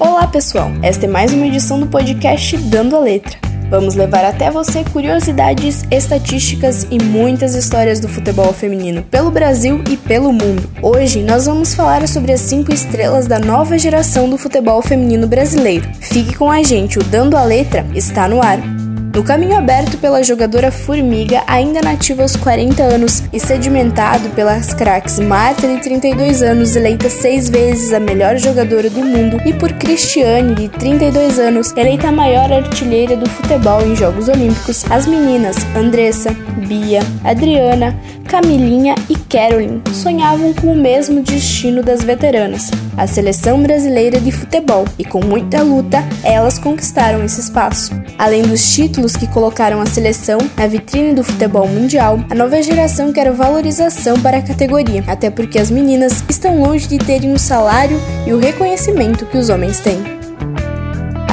Olá, pessoal! Esta é mais uma edição do podcast Dando a Letra. Vamos levar até você curiosidades, estatísticas e muitas histórias do futebol feminino pelo Brasil e pelo mundo. Hoje nós vamos falar sobre as cinco estrelas da nova geração do futebol feminino brasileiro. Fique com a gente, o Dando a Letra está no ar. No caminho aberto pela jogadora Formiga, ainda nativa aos 40 anos e sedimentado pelas craques Marta, de 32 anos, eleita seis vezes a melhor jogadora do mundo, e por Cristiane, de 32 anos, eleita a maior artilheira do futebol em Jogos Olímpicos, as meninas Andressa, Bia, Adriana, Camilinha e Caroline sonhavam com o mesmo destino das veteranas, a seleção brasileira de futebol, e com muita luta, elas conquistaram esse espaço. Além dos títulos que colocaram a seleção na vitrine do futebol mundial, a nova geração quer valorização para a categoria, até porque as meninas estão longe de terem o salário e o reconhecimento que os homens têm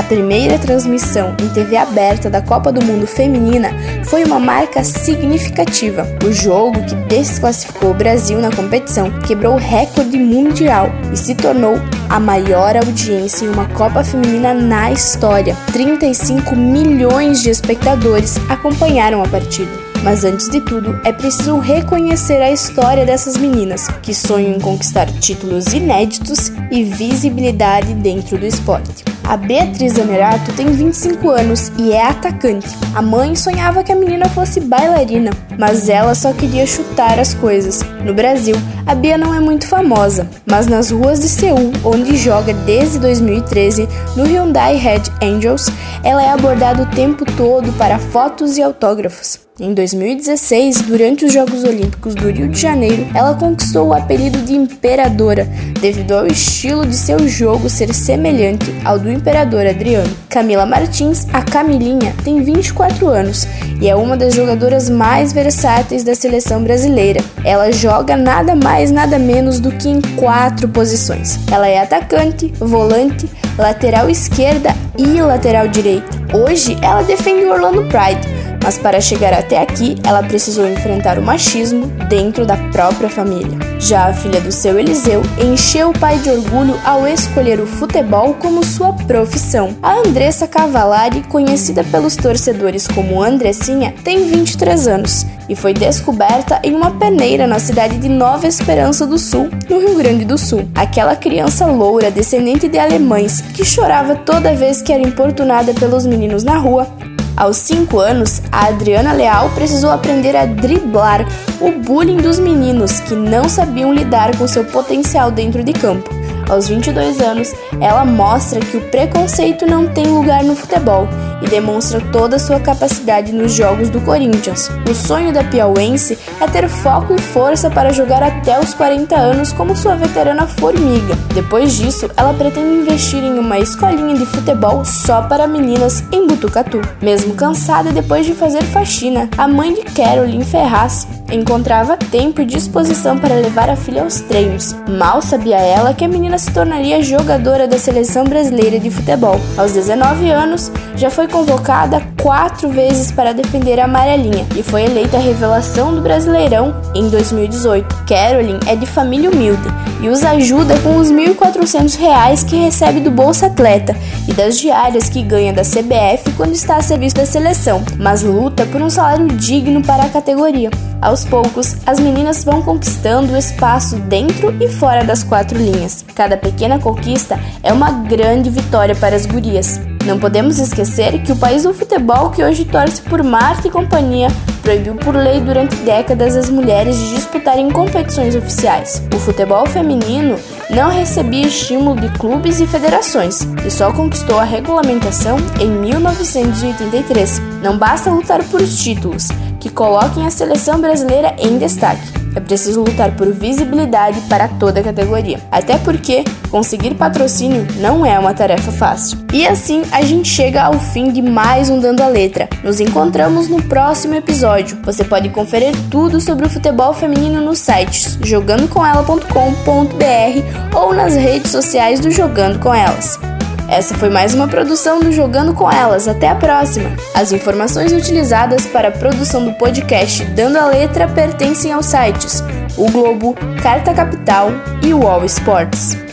primeira transmissão em TV aberta da Copa do Mundo Feminina foi uma marca significativa. O jogo que desclassificou o Brasil na competição quebrou o recorde mundial e se tornou a maior audiência em uma Copa Feminina na história. 35 milhões de espectadores acompanharam a partida. Mas antes de tudo, é preciso reconhecer a história dessas meninas que sonham em conquistar títulos inéditos e visibilidade dentro do esporte. A Beatriz Zanerato tem 25 anos e é atacante. A mãe sonhava que a menina fosse bailarina, mas ela só queria chutar as coisas. No Brasil, a Bia não é muito famosa, mas nas ruas de Seul, onde joga desde 2013 no Hyundai Red Angels, ela é abordada o tempo todo para fotos e autógrafos. Em 2016, durante os Jogos Olímpicos do Rio de Janeiro, ela conquistou o apelido de Imperadora, devido ao estilo de seu jogo ser semelhante ao do Imperador Adriano. Camila Martins, a Camilinha, tem 24 anos e é uma das jogadoras mais versáteis da seleção brasileira. Ela joga nada mais, nada menos do que em quatro posições. Ela é atacante, volante, lateral esquerda e lateral direita. Hoje, ela defende o Orlando Pride mas para chegar até aqui, ela precisou enfrentar o machismo dentro da própria família. Já a filha do seu Eliseu encheu o pai de orgulho ao escolher o futebol como sua profissão. A Andressa Cavalari, conhecida pelos torcedores como Andressinha, tem 23 anos e foi descoberta em uma peneira na cidade de Nova Esperança do Sul, no Rio Grande do Sul. Aquela criança loura, descendente de alemães, que chorava toda vez que era importunada pelos meninos na rua, aos 5 anos, a Adriana Leal precisou aprender a driblar o bullying dos meninos que não sabiam lidar com seu potencial dentro de campo. Aos 22 anos, ela mostra que o preconceito não tem lugar no futebol e demonstra toda sua capacidade nos jogos do Corinthians. O sonho da piauense é ter foco e força para jogar até os 40 anos como sua veterana Formiga. Depois disso, ela pretende investir em uma escolinha de futebol só para meninas em Butucatu. Mesmo cansada depois de fazer faxina, a mãe de Caroline Ferraz encontrava tempo e disposição para levar a filha aos treinos. Mal sabia ela que a menina se tornaria jogadora da seleção brasileira de futebol. Aos 19 anos, já foi convocada quatro vezes para defender a amarelinha e foi eleita a revelação do Brasileirão em 2018. Caroline é de família humilde e os ajuda com os R$ 1.400 que recebe do Bolsa Atleta e das diárias que ganha da CBF quando está a serviço da seleção, mas luta por um salário digno para a categoria. Aos poucos, as meninas vão conquistando o espaço dentro e fora das quatro linhas. Cada pequena conquista é uma grande vitória para as gurias. Não podemos esquecer que o país do futebol, que hoje torce por Marta e companhia, proibiu por lei durante décadas as mulheres de disputarem competições oficiais. O futebol feminino não recebia estímulo de clubes e federações e só conquistou a regulamentação em 1983. Não basta lutar por títulos, que coloquem a seleção brasileira em destaque. É preciso lutar por visibilidade para toda a categoria. Até porque conseguir patrocínio não é uma tarefa fácil. E assim a gente chega ao fim de mais um Dando a Letra. Nos encontramos no próximo episódio. Você pode conferir tudo sobre o futebol feminino nos sites jogandocomela.com.br ou nas redes sociais do Jogando com Elas. Essa foi mais uma produção do Jogando com Elas. Até a próxima! As informações utilizadas para a produção do podcast Dando a Letra pertencem aos sites O Globo, Carta Capital e o All Sports.